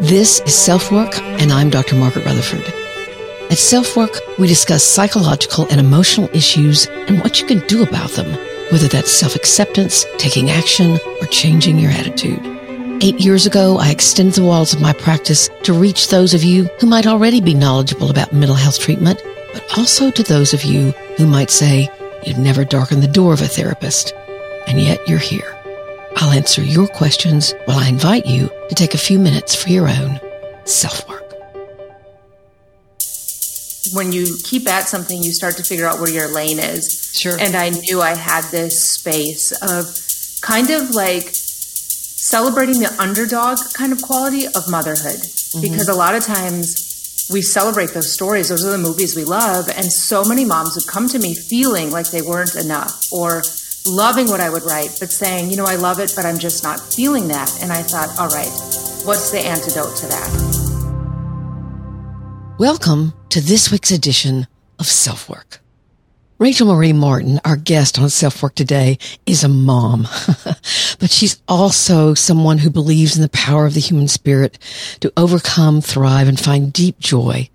This is Self Work, and I'm Dr. Margaret Rutherford. At Self Work, we discuss psychological and emotional issues and what you can do about them, whether that's self acceptance, taking action, or changing your attitude. Eight years ago, I extended the walls of my practice to reach those of you who might already be knowledgeable about mental health treatment, but also to those of you who might say you'd never darken the door of a therapist, and yet you're here. I'll answer your questions while I invite you to take a few minutes for your own self work. When you keep at something, you start to figure out where your lane is. Sure. And I knew I had this space of kind of like celebrating the underdog kind of quality of motherhood. Mm-hmm. Because a lot of times we celebrate those stories, those are the movies we love. And so many moms would come to me feeling like they weren't enough or loving what I would write, but saying, you know, I love it, but I'm just not feeling that. And I thought, all right, what's the antidote to that? Welcome to this week's edition of Self Work. Rachel Marie Martin, our guest on Self Work today, is a mom, but she's also someone who believes in the power of the human spirit to overcome, thrive, and find deep joy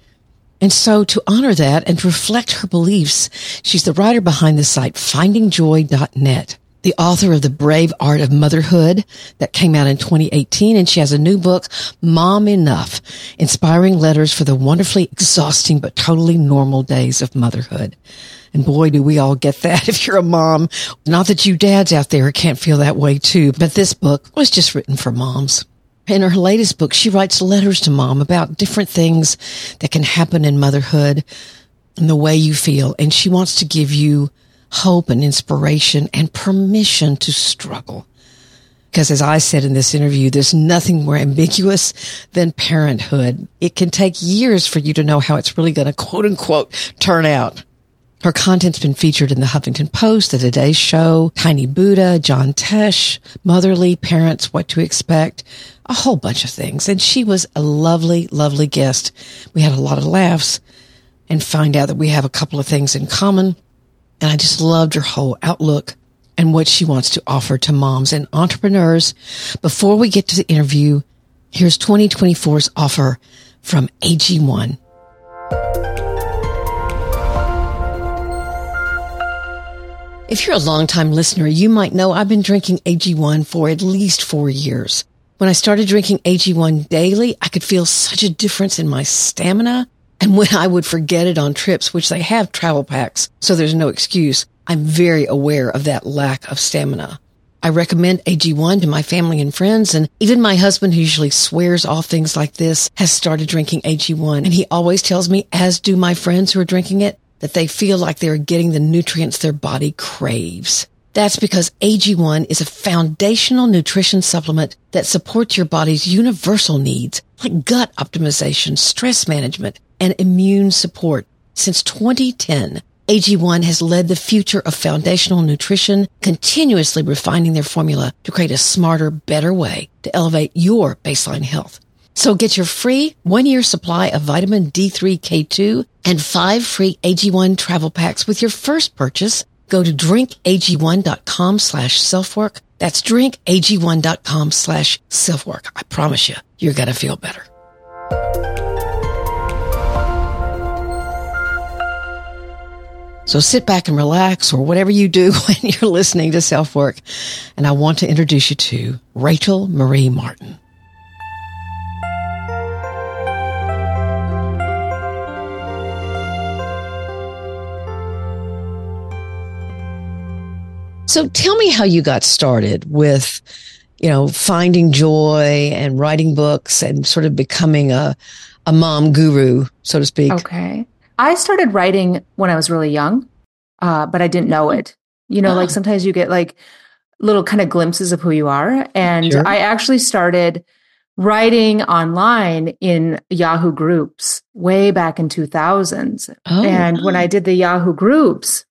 and so to honor that and reflect her beliefs, she's the writer behind the site findingjoy.net, the author of The Brave Art of Motherhood that came out in 2018. And she has a new book, Mom Enough, inspiring letters for the wonderfully exhausting but totally normal days of motherhood. And boy, do we all get that if you're a mom. Not that you dads out there can't feel that way too, but this book was just written for moms. In her latest book, she writes letters to mom about different things that can happen in motherhood and the way you feel. And she wants to give you hope and inspiration and permission to struggle. Because as I said in this interview, there's nothing more ambiguous than parenthood. It can take years for you to know how it's really going to quote unquote turn out. Her content's been featured in the Huffington Post, The Today Show, Tiny Buddha, John Tesh, Motherly, Parents, What to Expect, a whole bunch of things. And she was a lovely, lovely guest. We had a lot of laughs and find out that we have a couple of things in common. And I just loved her whole outlook and what she wants to offer to moms and entrepreneurs. Before we get to the interview, here's 2024's offer from AG1. If you're a longtime listener, you might know I've been drinking AG1 for at least four years. When I started drinking AG1 daily, I could feel such a difference in my stamina. And when I would forget it on trips, which they have travel packs, so there's no excuse, I'm very aware of that lack of stamina. I recommend AG1 to my family and friends, and even my husband, who usually swears off things like this, has started drinking AG1. And he always tells me, as do my friends who are drinking it, that they feel like they're getting the nutrients their body craves. That's because AG1 is a foundational nutrition supplement that supports your body's universal needs like gut optimization, stress management, and immune support. Since 2010, AG1 has led the future of foundational nutrition, continuously refining their formula to create a smarter, better way to elevate your baseline health. So get your free one year supply of vitamin D3 K2 and five free AG1 travel packs with your first purchase. Go to drinkag1.com slash selfwork. That's drinkag1.com slash selfwork. I promise you, you're going to feel better. So sit back and relax or whatever you do when you're listening to self work. And I want to introduce you to Rachel Marie Martin. So tell me how you got started with, you know, finding joy and writing books and sort of becoming a, a mom guru, so to speak. Okay. I started writing when I was really young, uh, but I didn't know it. You know, oh. like sometimes you get like little kind of glimpses of who you are. And sure. I actually started writing online in Yahoo groups way back in 2000s. Oh, and when I did the Yahoo groups,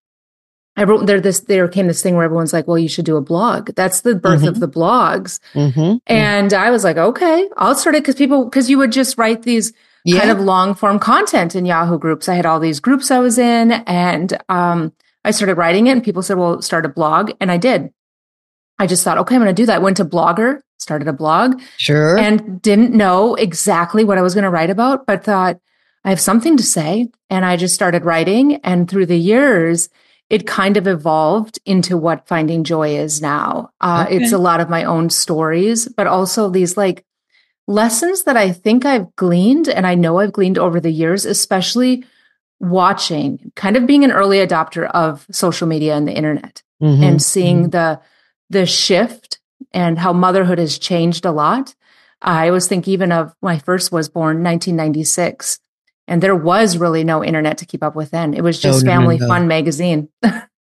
I wrote there this there came this thing where everyone's like, well, you should do a blog. That's the birth mm-hmm. of the blogs. Mm-hmm. And I was like, okay, I'll start it because people because you would just write these yeah. kind of long form content in Yahoo groups. I had all these groups I was in and um, I started writing it and people said, well, start a blog. And I did. I just thought, okay, I'm going to do that. Went to Blogger started a blog. Sure. And didn't know exactly what I was going to write about, but thought I have something to say. And I just started writing. And through the years, it kind of evolved into what finding joy is now. Uh, okay. It's a lot of my own stories, but also these like lessons that I think I've gleaned and I know I've gleaned over the years, especially watching, kind of being an early adopter of social media and the internet mm-hmm. and seeing mm-hmm. the the shift and how motherhood has changed a lot. I always think even of my first was born, 1996, and there was really no internet to keep up with then. It was just no, Family no, no. Fun magazine.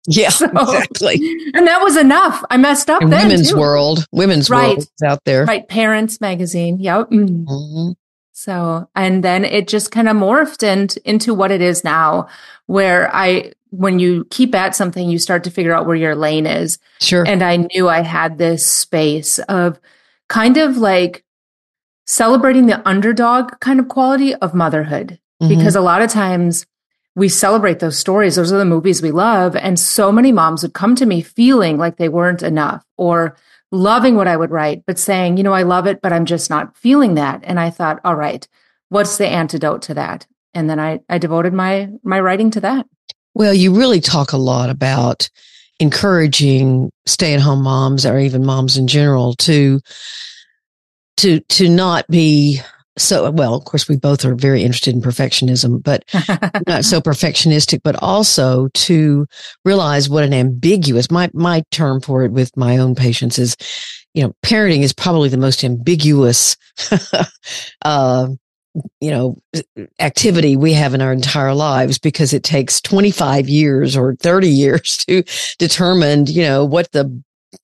Yeah, so, exactly. And that was enough. I messed up. And then Women's too. World, Women's right. World out there. Right. Parents Magazine. Yep. Mm. Mm-hmm. So, and then it just kind of morphed and into what it is now, where I, when you keep at something, you start to figure out where your lane is. Sure. And I knew I had this space of kind of like celebrating the underdog kind of quality of motherhood. Mm-hmm. Because a lot of times we celebrate those stories. Those are the movies we love. And so many moms would come to me feeling like they weren't enough or loving what I would write, but saying, you know, I love it, but I'm just not feeling that. And I thought, all right, what's the antidote to that? And then I, I devoted my, my writing to that. Well, you really talk a lot about encouraging stay at home moms or even moms in general to, to, to not be so well of course we both are very interested in perfectionism but not so perfectionistic but also to realize what an ambiguous my my term for it with my own patients is you know parenting is probably the most ambiguous uh, you know activity we have in our entire lives because it takes 25 years or 30 years to determine you know what the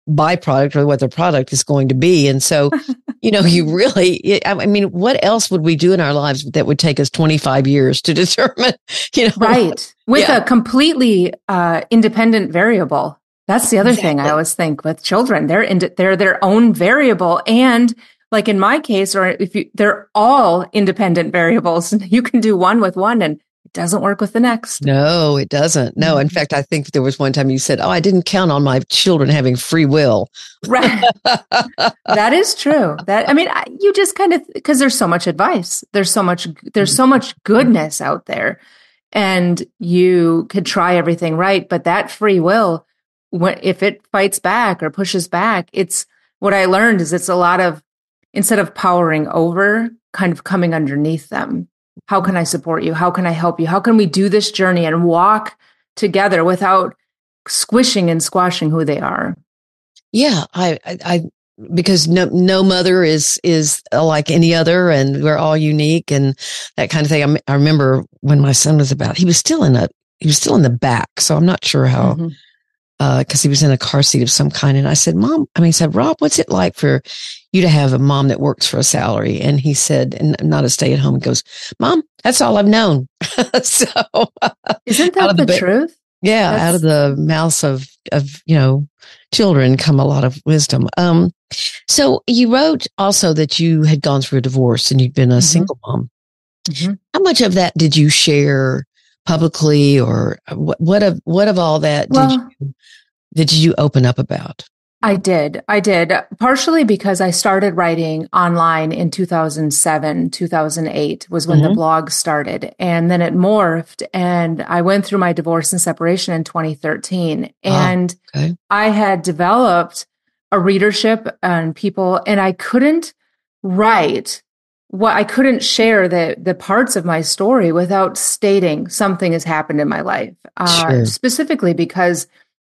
byproduct or what the product is going to be. And so, you know, you really, I mean, what else would we do in our lives that would take us 25 years to determine, you know? Right. With yeah. a completely uh, independent variable. That's the other exactly. thing I always think with children. They're in, they're their own variable. And like in my case, or if you, they're all independent variables, you can do one with one and it doesn't work with the next. No, it doesn't. No, in mm-hmm. fact, I think there was one time you said, "Oh, I didn't count on my children having free will." Right. that is true. That I mean, you just kind of because there's so much advice. There's so much there's so much goodness out there. And you could try everything right, but that free will if it fights back or pushes back, it's what I learned is it's a lot of instead of powering over, kind of coming underneath them how can I support you? How can I help you? How can we do this journey and walk together without squishing and squashing who they are? Yeah, I, I, I because no, no mother is, is like any other and we're all unique and that kind of thing. I, I remember when my son was about, he was still in a, he was still in the back. So I'm not sure how, mm-hmm because uh, he was in a car seat of some kind. And I said, Mom, I mean, he said, Rob, what's it like for you to have a mom that works for a salary? And he said, and not a stay at home. He goes, Mom, that's all I've known. so isn't that the, the, truth? Yeah. That's... Out of the mouths of, of, you know, children come a lot of wisdom. Um, so you wrote also that you had gone through a divorce and you'd been a mm-hmm. single mom. Mm-hmm. How much of that did you share publicly or what, what of, what of all that well, did you, did you open up about? I did. I did partially because I started writing online in 2007, 2008 was when mm-hmm. the blog started. And then it morphed and I went through my divorce and separation in 2013. And oh, okay. I had developed a readership and people, and I couldn't write what I couldn't share the the parts of my story without stating something has happened in my life. Uh, sure. Specifically because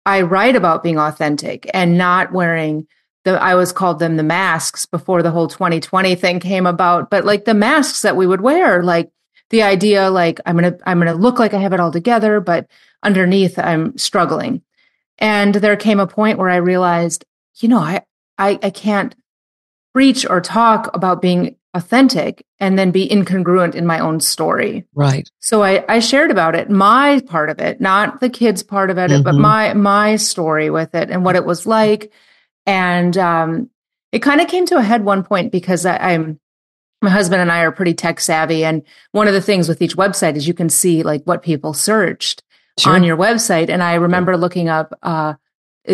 I write about being authentic and not wearing the I was called them the masks before the whole 2020 thing came about, but like the masks that we would wear, like the idea like I'm gonna I'm gonna look like I have it all together, but underneath I'm struggling. And there came a point where I realized, you know, I I, I can't preach or talk about being authentic and then be incongruent in my own story. Right. So I, I shared about it, my part of it, not the kids part of it, mm-hmm. but my my story with it and what it was like. And um, it kind of came to a head one point because I, I'm my husband and I are pretty tech savvy. And one of the things with each website is you can see like what people searched sure. on your website. And I remember looking up uh,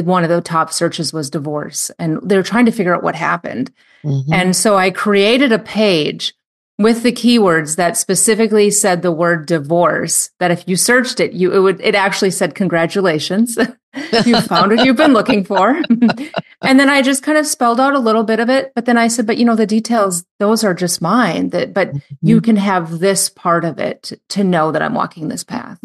one of the top searches was divorce and they're trying to figure out what happened. Mm-hmm. And so I created a page with the keywords that specifically said the word divorce that if you searched it you it would it actually said congratulations you found what you've been looking for and then i just kind of spelled out a little bit of it but then i said but you know the details those are just mine that but mm-hmm. you can have this part of it to, to know that i'm walking this path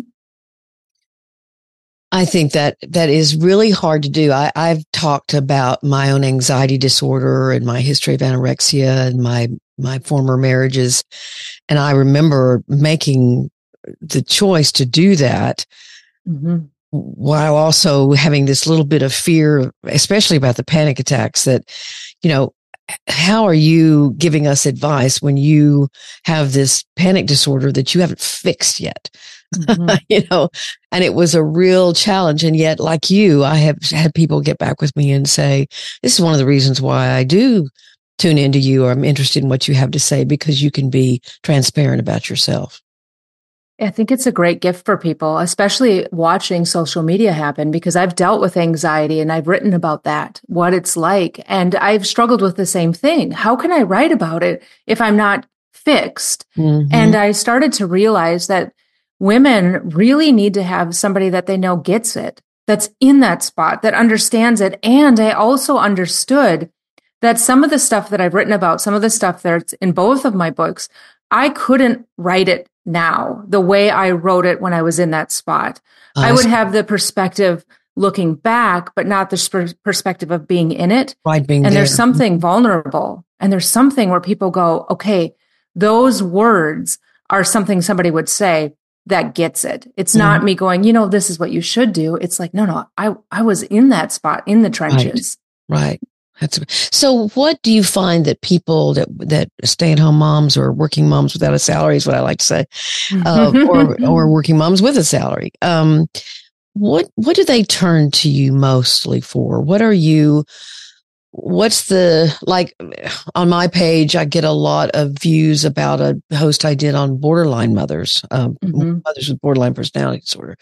I think that that is really hard to do. I, I've talked about my own anxiety disorder and my history of anorexia and my my former marriages. And I remember making the choice to do that mm-hmm. while also having this little bit of fear, especially about the panic attacks that, you know, how are you giving us advice when you have this panic disorder that you haven't fixed yet? Mm-hmm. you know, and it was a real challenge. And yet, like you, I have had people get back with me and say, this is one of the reasons why I do tune into you or I'm interested in what you have to say because you can be transparent about yourself. I think it's a great gift for people, especially watching social media happen because I've dealt with anxiety and I've written about that, what it's like. And I've struggled with the same thing. How can I write about it if I'm not fixed? Mm-hmm. And I started to realize that women really need to have somebody that they know gets it, that's in that spot, that understands it. And I also understood that some of the stuff that I've written about, some of the stuff that's in both of my books, I couldn't write it now the way I wrote it when I was in that spot. Uh, I would have the perspective looking back, but not the perspective of being in it. Right, being and there. there's something vulnerable, and there's something where people go, "Okay, those words are something somebody would say." That gets it. It's mm-hmm. not me going, you know, this is what you should do. It's like, no, no, I, I was in that spot in the trenches. Right. right. That's so. What do you find that people that that stay at home moms or working moms without a salary is what I like to say, uh, or or working moms with a salary. Um, what what do they turn to you mostly for? What are you? What's the like on my page? I get a lot of views about a host I did on borderline mothers, um, mm-hmm. mothers with borderline personality disorder.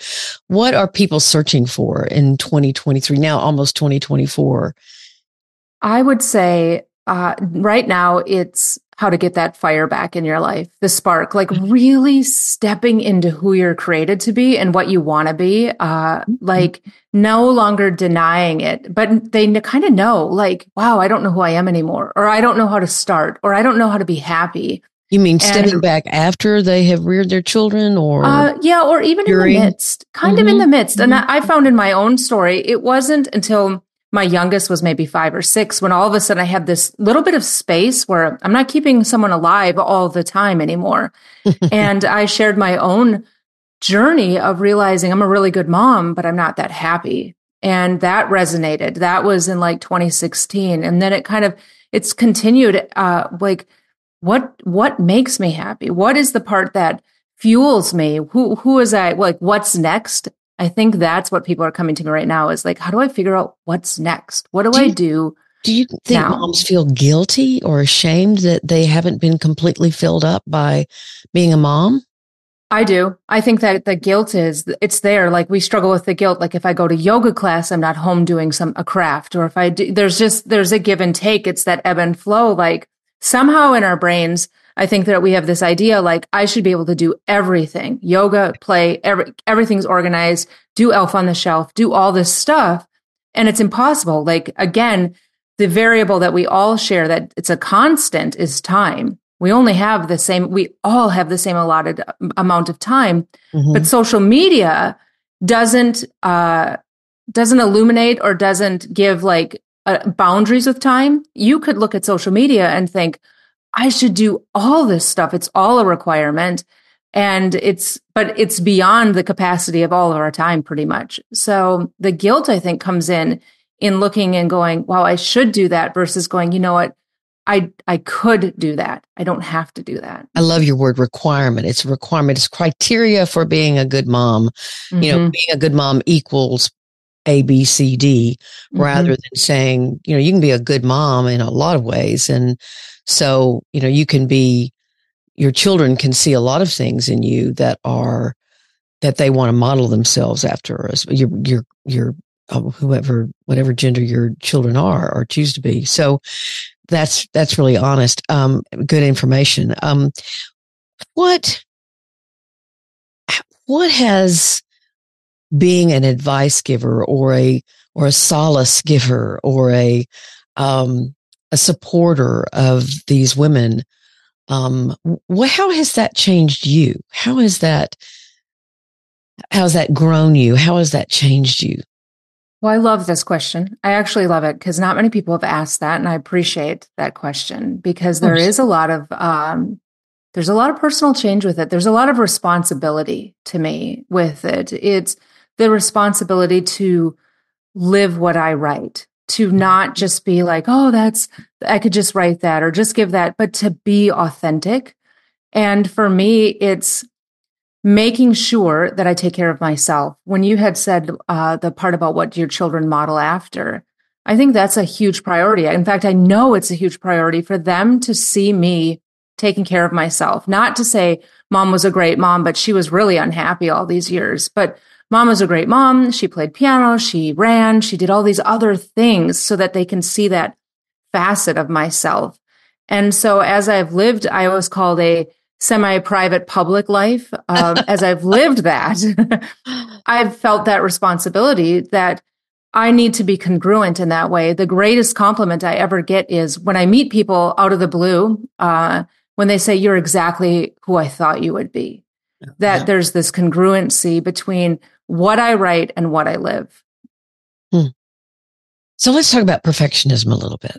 What are people searching for in 2023 now, almost 2024? I would say uh, right now it's how to get that fire back in your life, the spark, like mm-hmm. really stepping into who you're created to be and what you want to be. Uh, mm-hmm. like no longer denying it, but they kind of know, like, wow, I don't know who I am anymore, or I don't know how to start, or I don't know how to be happy. You mean stepping and, back after they have reared their children, or uh, yeah, or even during? in the midst, kind mm-hmm. of in the midst. And mm-hmm. I found in my own story, it wasn't until my youngest was maybe five or six when all of a sudden I had this little bit of space where I'm not keeping someone alive all the time anymore. and I shared my own journey of realizing I'm a really good mom, but I'm not that happy. And that resonated. That was in like 2016. And then it kind of, it's continued, uh, like, what, what makes me happy? What is the part that fuels me? Who, who is I, like, what's next? I think that's what people are coming to me right now is like, how do I figure out what's next? What do, do I do? Do you think now? moms feel guilty or ashamed that they haven't been completely filled up by being a mom? I do. I think that the guilt is it's there. Like we struggle with the guilt. Like if I go to yoga class, I'm not home doing some a craft, or if I do, there's just there's a give and take. It's that ebb and flow. Like somehow in our brains, I think that we have this idea like I should be able to do everything yoga, play, every, everything's organized, do Elf on the Shelf, do all this stuff. And it's impossible. Like, again, the variable that we all share that it's a constant is time. We only have the same, we all have the same allotted amount of time. Mm-hmm. But social media doesn't, uh, doesn't illuminate or doesn't give like uh, boundaries with time. You could look at social media and think, I should do all this stuff. It's all a requirement. And it's, but it's beyond the capacity of all of our time pretty much. So the guilt, I think, comes in in looking and going, wow, I should do that versus going, you know what? I, I could do that. I don't have to do that. I love your word requirement. It's a requirement. It's criteria for being a good mom. Mm-hmm. You know, mm-hmm. being a good mom equals a, B, C, D, mm-hmm. rather than saying, you know, you can be a good mom in a lot of ways. And so, you know, you can be, your children can see a lot of things in you that are, that they want to model themselves after. As your, your, your whoever, whatever gender your children are or choose to be. So that's, that's really honest. Um, good information. Um, what, what has being an advice giver or a, or a solace giver or a, um, a supporter of these women, um, wh- how has that changed you? How has that, how's that grown you? How has that changed you? Well, I love this question. I actually love it because not many people have asked that, and I appreciate that question because there is a lot of um, there's a lot of personal change with it. There's a lot of responsibility to me with it. It's the responsibility to live what I write, to not just be like, oh, that's I could just write that or just give that, but to be authentic. And for me, it's making sure that I take care of myself. When you had said uh, the part about what your children model after, I think that's a huge priority. In fact, I know it's a huge priority for them to see me taking care of myself. Not to say mom was a great mom, but she was really unhappy all these years. But mom was a great mom. She played piano, she ran, she did all these other things so that they can see that facet of myself. And so as I've lived, I was called a semi-private public life um, as i've lived that i've felt that responsibility that i need to be congruent in that way the greatest compliment i ever get is when i meet people out of the blue uh, when they say you're exactly who i thought you would be that yeah. there's this congruency between what i write and what i live hmm. so let's talk about perfectionism a little bit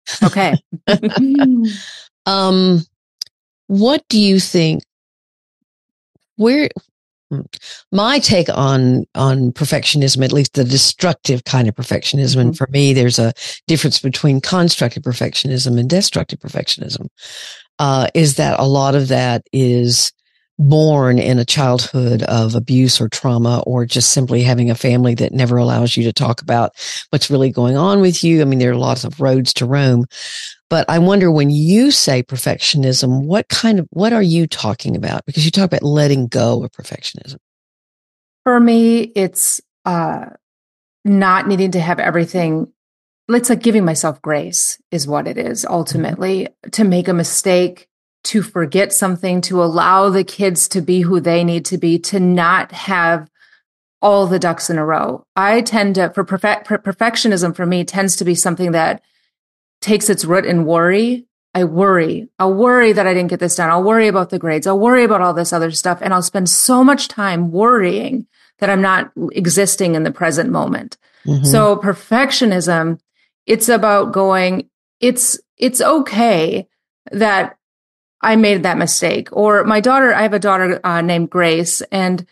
okay um what do you think? Where hmm, my take on on perfectionism, at least the destructive kind of perfectionism, and mm-hmm. for me, there's a difference between constructive perfectionism and destructive perfectionism. Uh, is that a lot of that is born in a childhood of abuse or trauma or just simply having a family that never allows you to talk about what's really going on with you. I mean, there are lots of roads to Rome, but I wonder when you say perfectionism, what kind of, what are you talking about? Because you talk about letting go of perfectionism. For me, it's, uh, not needing to have everything. It's like giving myself grace is what it is ultimately mm-hmm. to make a mistake, to forget something, to allow the kids to be who they need to be, to not have all the ducks in a row. I tend to, for perfect, perfectionism for me tends to be something that takes its root in worry, I worry. I'll worry that I didn't get this done. I'll worry about the grades. I'll worry about all this other stuff. And I'll spend so much time worrying that I'm not existing in the present moment. Mm-hmm. So perfectionism, it's about going, it's, it's okay that I made that mistake. Or my daughter, I have a daughter uh, named Grace. And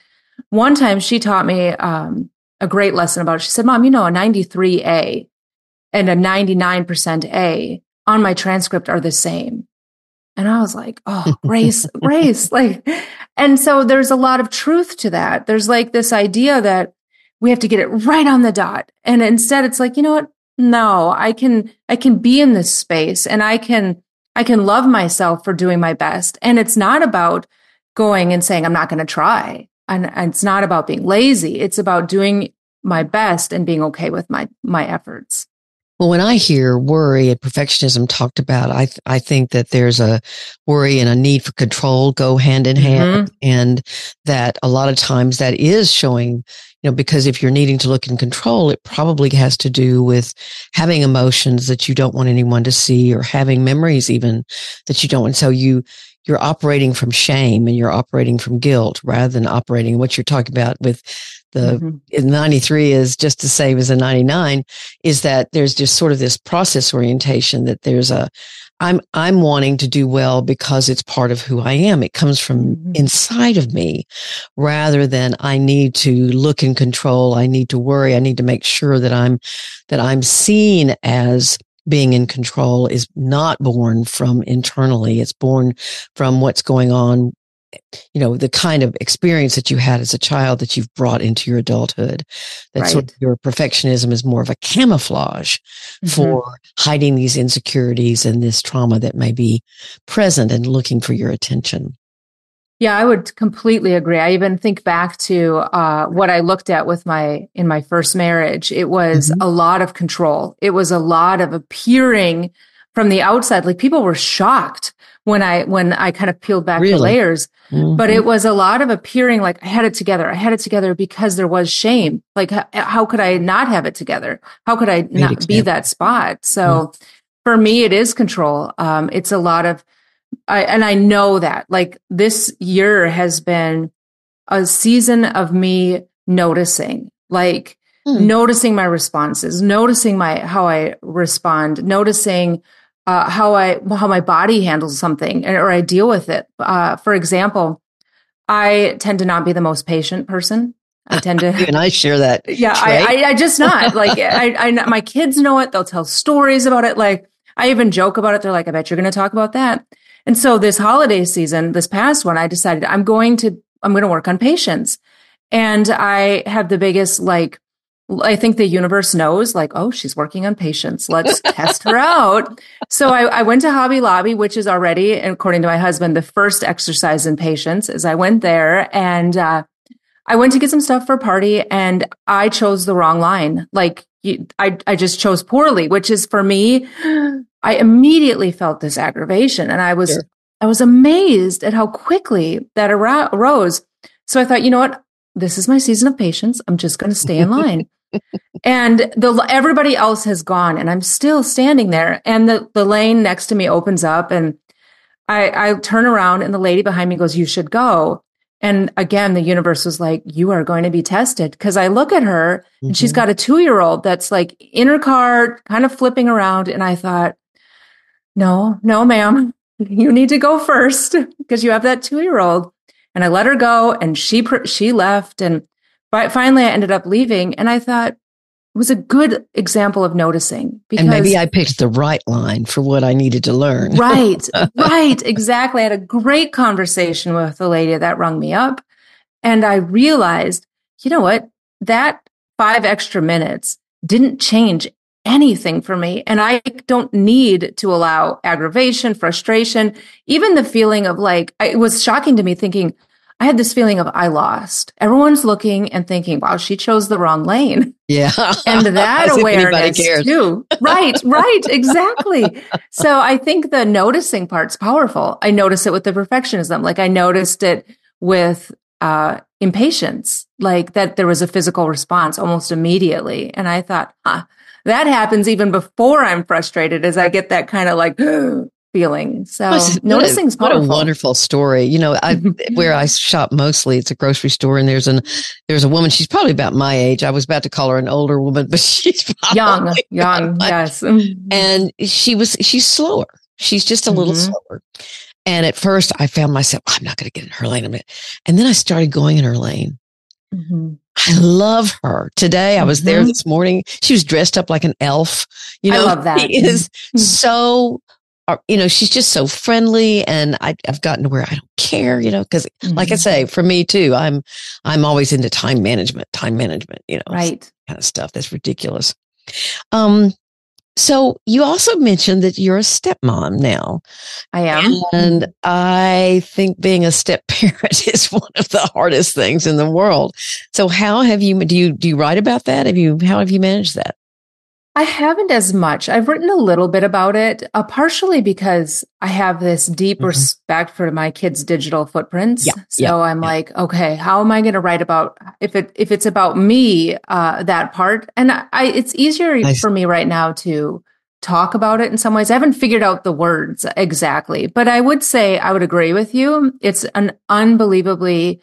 one time she taught me um, a great lesson about it. She said, Mom, you know, a 93A and a 99% A on my transcript are the same. And I was like, oh, race, race. Like, and so there's a lot of truth to that. There's like this idea that we have to get it right on the dot. And instead it's like, you know what? No, I can, I can be in this space and I can, I can love myself for doing my best. And it's not about going and saying, I'm not going to try. And, and it's not about being lazy. It's about doing my best and being okay with my, my efforts. Well, when I hear worry and perfectionism talked about, I th- I think that there's a worry and a need for control go hand in hand, mm-hmm. and that a lot of times that is showing, you know, because if you're needing to look in control, it probably has to do with having emotions that you don't want anyone to see, or having memories even that you don't want. So you you're operating from shame and you're operating from guilt rather than operating what you're talking about with the mm-hmm. 93 is just the same as a 99 is that there's just sort of this process orientation that there's a I'm I'm wanting to do well because it's part of who I am. It comes from mm-hmm. inside of me rather than I need to look in control. I need to worry. I need to make sure that I'm that I'm seen as being in control is not born from internally. It's born from what's going on you know, the kind of experience that you had as a child that you've brought into your adulthood. That right. sort of your perfectionism is more of a camouflage mm-hmm. for hiding these insecurities and this trauma that may be present and looking for your attention. Yeah, I would completely agree. I even think back to uh, what I looked at with my in my first marriage. It was mm-hmm. a lot of control. It was a lot of appearing from the outside. Like people were shocked when I when I kind of peeled back really? the layers. Mm-hmm. But it was a lot of appearing like I had it together. I had it together because there was shame. Like h- how could I not have it together? How could I Great not example. be that spot? So mm-hmm. for me, it is control. Um, it's a lot of I, and I know that like this year has been a season of me noticing, like mm. noticing my responses, noticing my, how I respond, noticing, uh, how I, how my body handles something or I deal with it. Uh, for example, I tend to not be the most patient person. I tend to, and I share that. Yeah, I, I, I, just not like I, I, my kids know it. They'll tell stories about it. Like I even joke about it. They're like, I bet you're going to talk about that. And so this holiday season, this past one, I decided I'm going to, I'm going to work on patience. And I have the biggest, like, I think the universe knows, like, oh, she's working on patience. Let's test her out. So I, I, went to Hobby Lobby, which is already, according to my husband, the first exercise in patience. As I went there and uh, I went to get some stuff for a party, and I chose the wrong line. Like, I I just chose poorly, which is for me I immediately felt this aggravation and I was, sure. I was amazed at how quickly that arose. So I thought, you know what? This is my season of patience. I'm just going to stay in line. And the everybody else has gone and I'm still standing there and the, the lane next to me opens up and I, I turn around and the lady behind me goes, you should go. And again, the universe was like, you are going to be tested. Cause I look at her mm-hmm. and she's mm-hmm. got a two year old that's like in her car, kind of flipping around. And I thought, no, no, ma'am, you need to go first because you have that two year old. And I let her go and she, she left. And finally I ended up leaving. And I thought it was a good example of noticing because and maybe I picked the right line for what I needed to learn. right. Right. Exactly. I had a great conversation with the lady that rung me up. And I realized, you know what? That five extra minutes didn't change anything for me. And I don't need to allow aggravation, frustration, even the feeling of like, it was shocking to me thinking, I had this feeling of I lost. Everyone's looking and thinking, wow, she chose the wrong lane. Yeah. And that awareness too. Right, right, exactly. so I think the noticing part's powerful. I notice it with the perfectionism. Like I noticed it with uh, impatience, like that there was a physical response almost immediately. And I thought, huh, that happens even before I'm frustrated as I get that kind of like feeling. So what noticing what a wonderful story. You know, I where I shop mostly, it's a grocery store, and there's an there's a woman. She's probably about my age. I was about to call her an older woman, but she's young, young, yes. And she was she's slower. She's just a little mm-hmm. slower. And at first, I found myself, I'm not going to get in her lane. And then I started going in her lane. Mm-hmm. I love her. Today I was mm-hmm. there this morning. She was dressed up like an elf. You know, I love that. She is mm-hmm. so uh, you know, she's just so friendly and I, have gotten to where I don't care, you know, because mm-hmm. like I mm-hmm. say, for me too, I'm, I'm always into time management, time management, you know, right. Kind of stuff. That's ridiculous. Um, so you also mentioned that you're a stepmom now. I am. And I think being a step parent is one of the hardest things in the world. So how have you, do you, do you write about that? Have you, how have you managed that? I haven't as much. I've written a little bit about it, uh, partially because I have this deep mm-hmm. respect for my kids' digital footprints. Yeah, so yeah, I'm yeah. like, okay, how am I going to write about if it if it's about me uh, that part? And I, it's easier nice. for me right now to talk about it in some ways. I haven't figured out the words exactly, but I would say I would agree with you. It's an unbelievably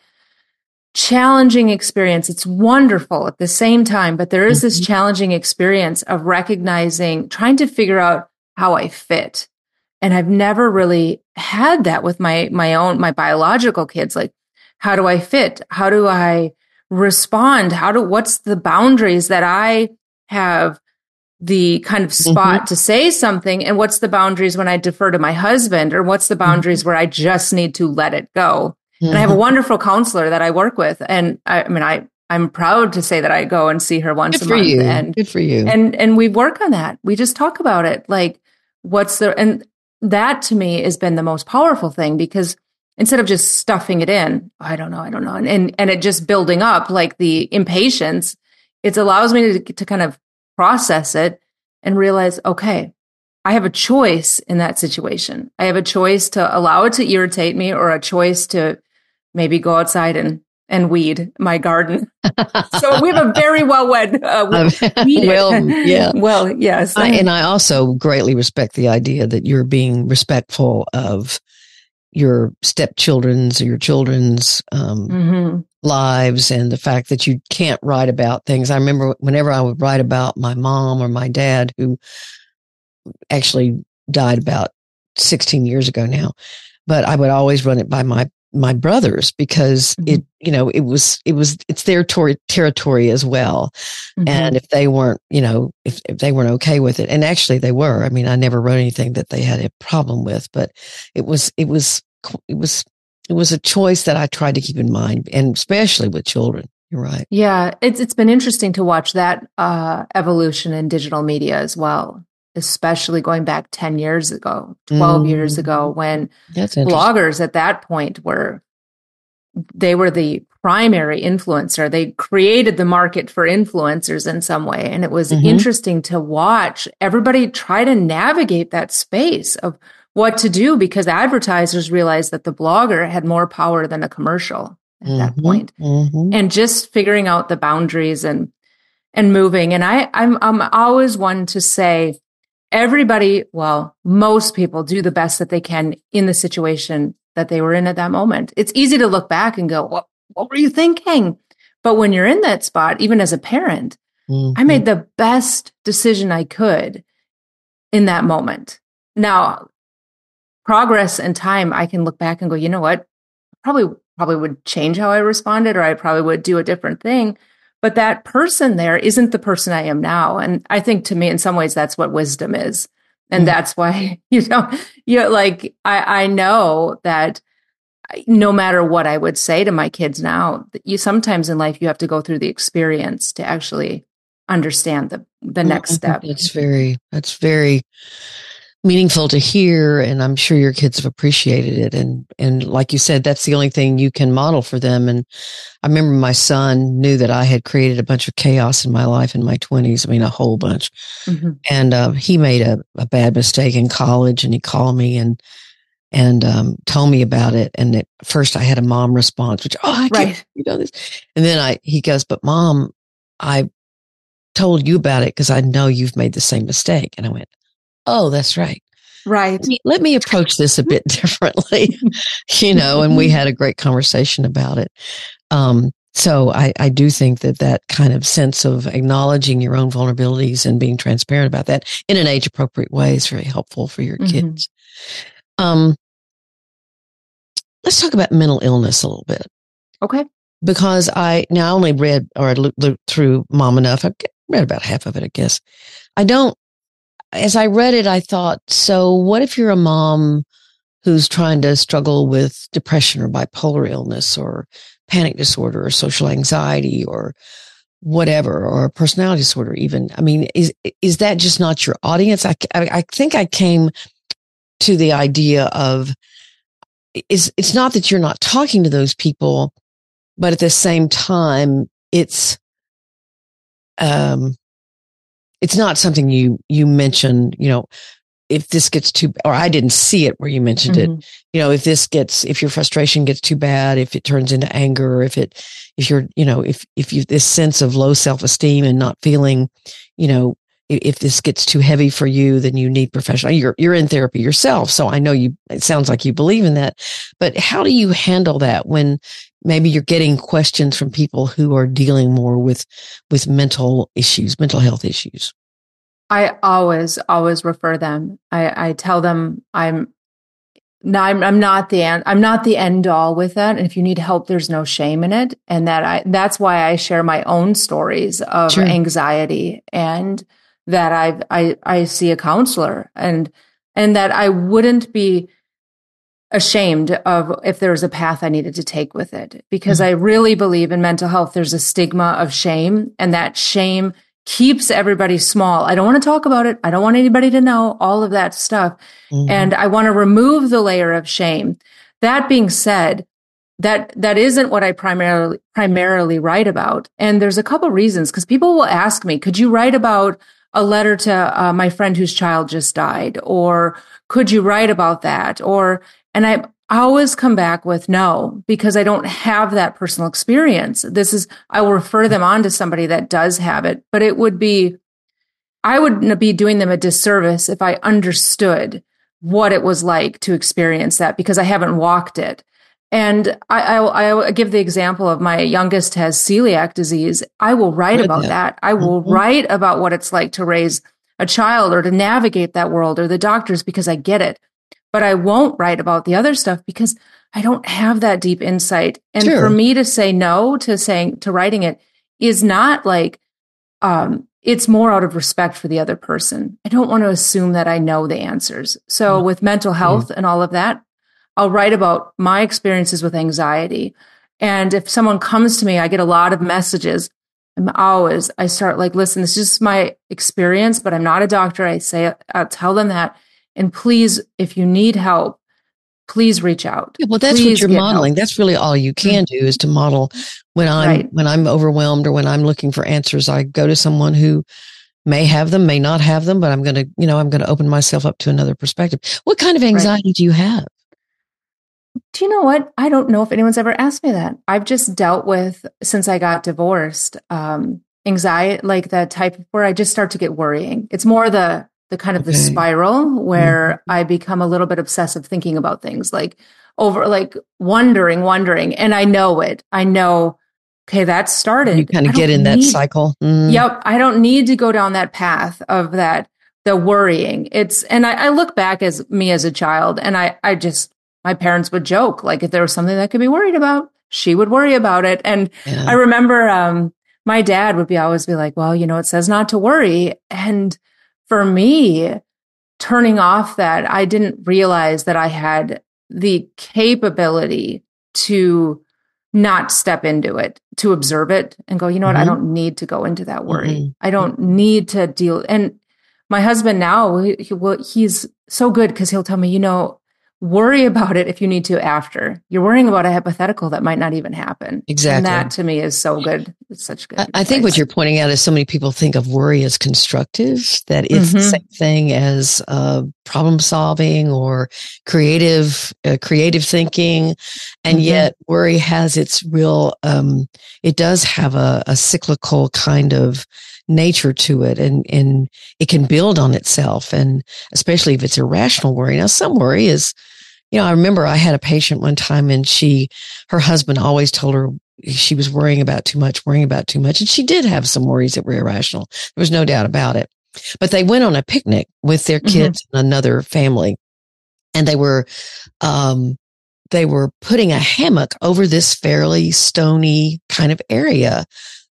challenging experience. It's wonderful at the same time, but there is mm-hmm. this challenging experience of recognizing, trying to figure out how I fit. And I've never really had that with my, my own, my biological kids. Like, how do I fit? How do I respond? How do, what's the boundaries that I have the kind of spot mm-hmm. to say something? And what's the boundaries when I defer to my husband? Or what's the boundaries mm-hmm. where I just need to let it go? Mm-hmm. And I have a mm-hmm. wonderful counselor that I work with. And I, I mean, I, I'm proud to say that I go and see her once Good a month. You. And Good for you. And and we work on that. We just talk about it. Like what's the and that to me has been the most powerful thing because instead of just stuffing it in, I don't know, I don't know, and and, and it just building up like the impatience, it allows me to, to kind of process it and realize, okay, I have a choice in that situation. I have a choice to allow it to irritate me or a choice to maybe go outside and and weed my garden. so we have a very well wed uh, well, yeah. Well, yes. I, and I also greatly respect the idea that you're being respectful of your stepchildren's or your children's um, mm-hmm. lives and the fact that you can't write about things. I remember whenever I would write about my mom or my dad, who actually died about 16 years ago now, but I would always run it by my my brothers because mm-hmm. it you know it was it was it's their tor- territory as well mm-hmm. and if they weren't you know if, if they weren't okay with it and actually they were i mean i never wrote anything that they had a problem with but it was it was it was it was a choice that i tried to keep in mind and especially with children you're right yeah it's it's been interesting to watch that uh evolution in digital media as well especially going back 10 years ago, 12 mm. years ago, mm-hmm. when bloggers at that point were, they were the primary influencer. They created the market for influencers in some way. And it was mm-hmm. interesting to watch everybody try to navigate that space of what to do because advertisers realized that the blogger had more power than a commercial at mm-hmm. that point. Mm-hmm. And just figuring out the boundaries and and moving. And I, I'm I'm always one to say, everybody, well, most people do the best that they can in the situation that they were in at that moment. It's easy to look back and go, what, what were you thinking? But when you're in that spot, even as a parent, mm-hmm. I made the best decision I could in that moment. Now, progress and time, I can look back and go, you know what? Probably, probably would change how I responded, or I probably would do a different thing. But that person there isn't the person I am now. And I think to me, in some ways, that's what wisdom is. And mm that's why, you know, you know, like, I, I know that no matter what I would say to my kids now, you sometimes in life, you have to go through the experience to actually understand the, the mm, next mm, mm. step. It's very, that's very, meaningful to hear and i'm sure your kids have appreciated it. And and like you said that's the only thing you can model for them. And i remember my son knew that i had created a bunch of chaos in my life in my 20s i mean a whole bunch. Mm-hmm. and uh, he made a, a bad mistake in college and he called me and and um, told me about it. And at first i had a mom response which oh i can't right. you know this. And then i he goes but mom i told you about it because i know you've made the same mistake. And i went oh, that's right. Right. Let me, let me approach this a bit differently, you know, and we had a great conversation about it. Um, so I, I do think that that kind of sense of acknowledging your own vulnerabilities and being transparent about that in an age appropriate way is very helpful for your mm-hmm. kids. Um, let's talk about mental illness a little bit. Okay. Because I now only read or looked, looked through Mom Enough. I read about half of it, I guess. I don't as I read it, I thought, so what if you're a mom who's trying to struggle with depression or bipolar illness or panic disorder or social anxiety or whatever or personality disorder even? I mean is is that just not your audience? I i, think i came to the idea of is it's not that you're not talking to those people but at the same time it's um it's not something you you mention you know if this gets too or i didn't see it where you mentioned mm-hmm. it you know if this gets if your frustration gets too bad if it turns into anger or if it if you're you know if if you this sense of low self-esteem and not feeling you know if this gets too heavy for you then you need professional you're you're in therapy yourself. So i know you it sounds like you believe in that. But how do you handle that when maybe you're getting questions from people who are dealing more with with mental issues mental health issues i always always refer them i i tell them i'm no, I'm, I'm not the end. I'm not the end all with that. And if you need help, there's no shame in it. And that I that's why I share my own stories of sure. anxiety and that I I I see a counselor and and that I wouldn't be ashamed of if there was a path I needed to take with it because mm-hmm. I really believe in mental health. There's a stigma of shame and that shame keeps everybody small. I don't want to talk about it. I don't want anybody to know all of that stuff. Mm-hmm. And I want to remove the layer of shame that being said, that that isn't what I primarily primarily write about. And there's a couple reasons because people will ask me, could you write about a letter to uh, my friend whose child just died or could you write about that or and I always come back with no because I don't have that personal experience. This is I will refer them on to somebody that does have it, but it would be I would be doing them a disservice if I understood what it was like to experience that because I haven't walked it. And I, I, I, give the example of my youngest has celiac disease. I will write about that. that. I will mm-hmm. write about what it's like to raise a child or to navigate that world or the doctors because I get it. But I won't write about the other stuff because I don't have that deep insight. And sure. for me to say no to saying, to writing it is not like, um, it's more out of respect for the other person. I don't want to assume that I know the answers. So mm-hmm. with mental health mm-hmm. and all of that, I'll write about my experiences with anxiety. And if someone comes to me, I get a lot of messages. I'm always, I start like, listen, this is just my experience, but I'm not a doctor. I say, I'll tell them that. And please, if you need help, please reach out. Yeah, well, that's please what you're modeling. Help. That's really all you can mm-hmm. do is to model when I'm, right. when I'm overwhelmed or when I'm looking for answers, I go to someone who may have them, may not have them, but I'm going to, you know, I'm going to open myself up to another perspective. What kind of anxiety right. do you have? Do you know what? I don't know if anyone's ever asked me that. I've just dealt with since I got divorced, um, anxiety, like the type where I just start to get worrying. It's more the the kind of okay. the spiral where mm-hmm. I become a little bit obsessive thinking about things like over like wondering, wondering. And I know it. I know, okay, that started. You kind of get in need, that cycle. Mm. Yep. I don't need to go down that path of that, the worrying. It's, and I, I look back as me as a child and I, I just my parents would joke like if there was something that could be worried about she would worry about it and yeah. i remember um, my dad would be always be like well you know it says not to worry and for me turning off that i didn't realize that i had the capability to not step into it to observe it and go you know mm-hmm. what i mm-hmm. don't need to go into that worry mm-hmm. i don't need to deal and my husband now he, he, he's so good because he'll tell me you know worry about it if you need to after. You're worrying about a hypothetical that might not even happen. Exactly. And that to me is so good. It's such good. I, I think what you're pointing out is so many people think of worry as constructive, that it's mm-hmm. the same thing as uh, problem solving or creative, uh, creative thinking. And mm-hmm. yet worry has its real, um, it does have a, a cyclical kind of nature to it and, and it can build on itself. And especially if it's irrational worry. Now, some worry is, you know, I remember I had a patient one time and she, her husband always told her she was worrying about too much, worrying about too much. And she did have some worries that were irrational. There was no doubt about it. But they went on a picnic with their mm-hmm. kids mm-hmm. and another family and they were, um, they were putting a hammock over this fairly stony kind of area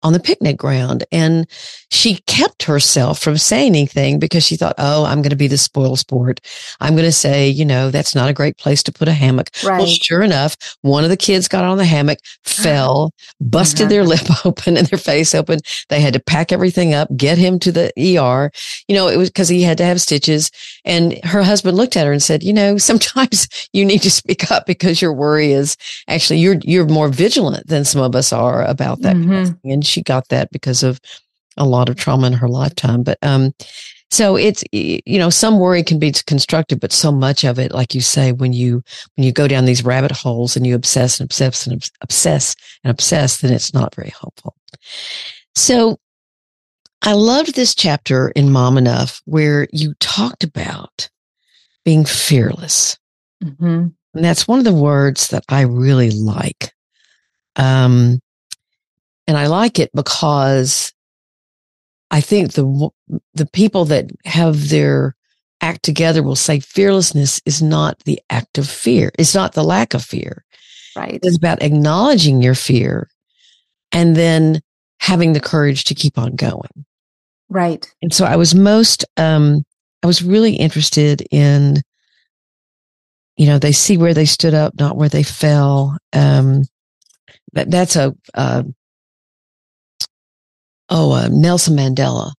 on the picnic ground. And she kept herself from saying anything because she thought, oh, I'm going to be the spoil sport. I'm going to say, you know, that's not a great place to put a hammock. Right. Well, sure enough, one of the kids got on the hammock, fell, busted their lip open and their face open. They had to pack everything up, get him to the ER. You know, it was because he had to have stitches. And her husband looked at her and said, you know, sometimes you need to speak up because your worry is actually you're, you're more vigilant than some of us are about that. Mm-hmm. And she got that because of a lot of trauma in her lifetime. But, um, so it's, you know, some worry can be constructive, but so much of it, like you say, when you, when you go down these rabbit holes and you obsess and obsess and obsess and obsess, then it's not very helpful. So I loved this chapter in Mom Enough where you talked about being fearless. Mm-hmm. And that's one of the words that I really like. Um, and I like it because I think the, the people that have their act together will say fearlessness is not the act of fear. It's not the lack of fear. Right. It's about acknowledging your fear and then having the courage to keep on going. Right. And so I was most, um, I was really interested in, you know, they see where they stood up, not where they fell. Um, that, that's a, uh, oh, uh, Nelson Mandela.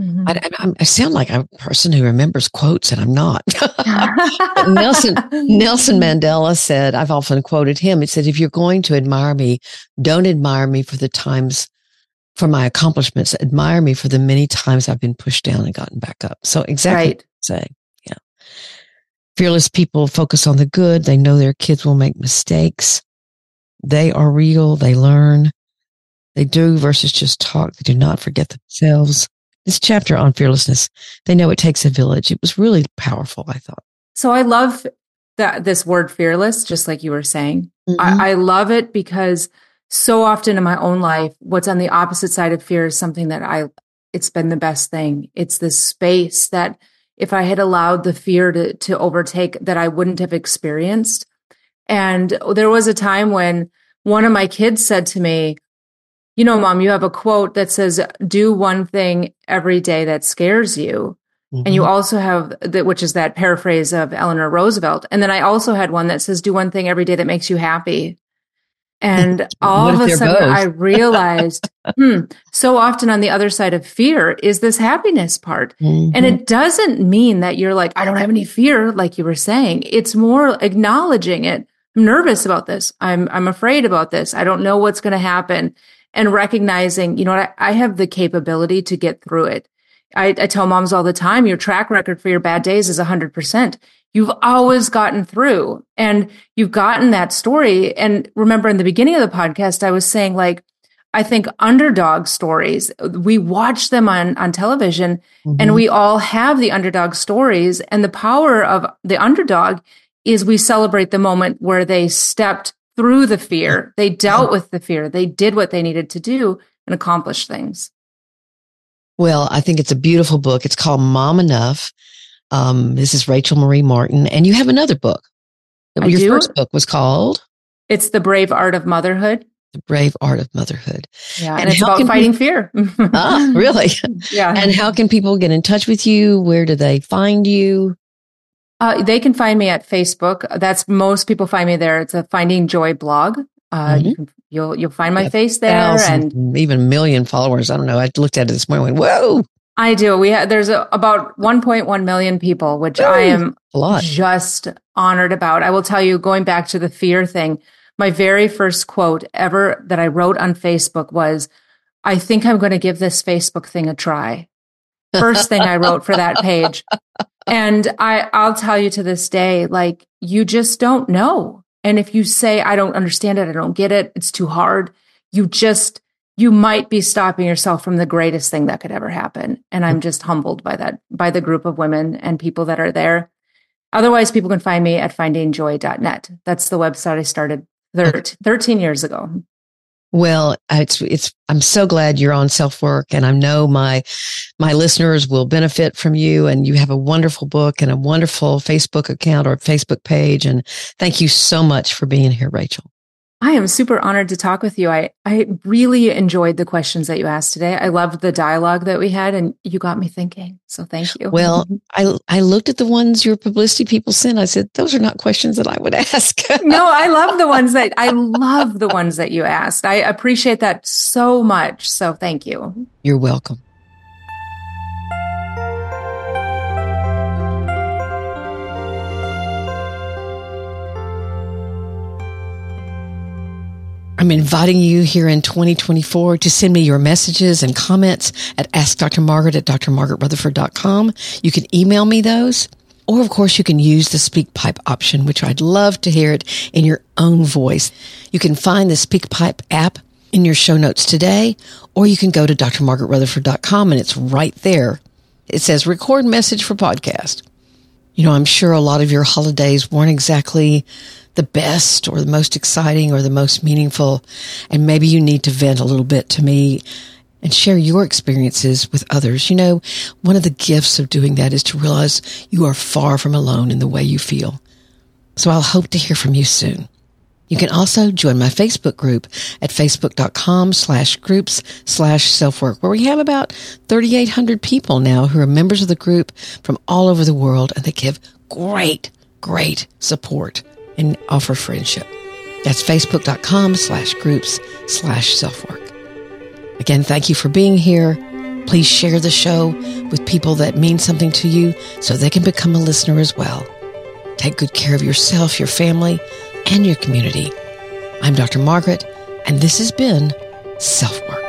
Mm-hmm. I, I, I, sound like a person who remembers quotes, and I'm not. Nelson Nelson Mandela said, "I've often quoted him. He said, if you're going to admire me, don't admire me for the times for my accomplishments. Admire me for the many times I've been pushed down and gotten back up." So exactly, right. say, yeah. Fearless people focus on the good. They know their kids will make mistakes. They are real. They learn. They do versus just talk. They do not forget themselves this chapter on fearlessness, they know it takes a village. It was really powerful, I thought. So I love that this word fearless, just like you were saying. Mm-hmm. I, I love it because so often in my own life, what's on the opposite side of fear is something that I, it's been the best thing. It's this space that if I had allowed the fear to, to overtake that I wouldn't have experienced. And there was a time when one of my kids said to me, you know, mom, you have a quote that says, do one thing every day that scares you. Mm-hmm. And you mm-hmm. also have that, which is that paraphrase of Eleanor Roosevelt. And then I also had one that says, do one thing every day that makes you happy. And all of a sudden both? I realized, hmm, so often on the other side of fear is this happiness part. Mm-hmm. And it doesn't mean that you're like, I don't have any fear, like you were saying. It's more acknowledging it. I'm nervous about this. I'm, I'm afraid about this. I don't know what's going to happen and recognizing, you know, I, I have the capability to get through it. I, I tell moms all the time, your track record for your bad days is 100%. You've always gotten through and you've gotten that story. And remember in the beginning of the podcast, I was saying like, I think underdog stories, we watch them on, on television mm-hmm. and we all have the underdog stories. And the power of the underdog is we celebrate the moment where they stepped through the fear. They dealt with the fear. They did what they needed to do and accomplished things. Well, I think it's a beautiful book. It's called Mom Enough. Um, this is Rachel Marie Martin. And you have another book. I Your do. first book was called? It's The Brave Art of Motherhood. The Brave Art of Motherhood. Yeah, and, and it's about fighting fear. ah, really? Yeah. And how can people get in touch with you? Where do they find you? Uh, they can find me at Facebook. That's most people find me there. It's a Finding Joy blog. Uh, mm-hmm. you can, you'll you'll find my face there, and even a million followers. I don't know. I looked at it this morning. Went, Whoa! I do. We have, there's a, about 1.1 million people, which Ooh, I am just honored about. I will tell you, going back to the fear thing, my very first quote ever that I wrote on Facebook was, "I think I'm going to give this Facebook thing a try." First thing I wrote for that page and I, I'll tell you to this day, like you just don't know. And if you say, I don't understand it, I don't get it, it's too hard, you just, you might be stopping yourself from the greatest thing that could ever happen. And I'm just humbled by that, by the group of women and people that are there. Otherwise, people can find me at findingjoy.net. That's the website I started 13 years ago. Well, it's, it's, I'm so glad you're on self work and I know my, my listeners will benefit from you and you have a wonderful book and a wonderful Facebook account or Facebook page. And thank you so much for being here, Rachel. I am super honored to talk with you. I, I really enjoyed the questions that you asked today. I loved the dialogue that we had and you got me thinking. So thank you. Well, I, I looked at the ones your publicity people sent. I said, those are not questions that I would ask. no, I love the ones that I love the ones that you asked. I appreciate that so much. So thank you. You're welcome. I'm inviting you here in 2024 to send me your messages and comments at askdrmargaret at drmargaretrutherford.com. You can email me those. Or of course you can use the SpeakPipe option, which I'd love to hear it in your own voice. You can find the SpeakPipe app in your show notes today, or you can go to drmargaretrutherford.com and it's right there. It says record message for podcast. You know, I'm sure a lot of your holidays weren't exactly the best or the most exciting or the most meaningful. And maybe you need to vent a little bit to me and share your experiences with others. You know, one of the gifts of doing that is to realize you are far from alone in the way you feel. So I'll hope to hear from you soon. You can also join my Facebook group at facebook.com slash groups slash self-work, where we have about 3,800 people now who are members of the group from all over the world, and they give great, great support and offer friendship. That's facebook.com slash groups slash self-work. Again, thank you for being here. Please share the show with people that mean something to you so they can become a listener as well. Take good care of yourself, your family, and your community. I'm Dr. Margaret, and this has been Self Work.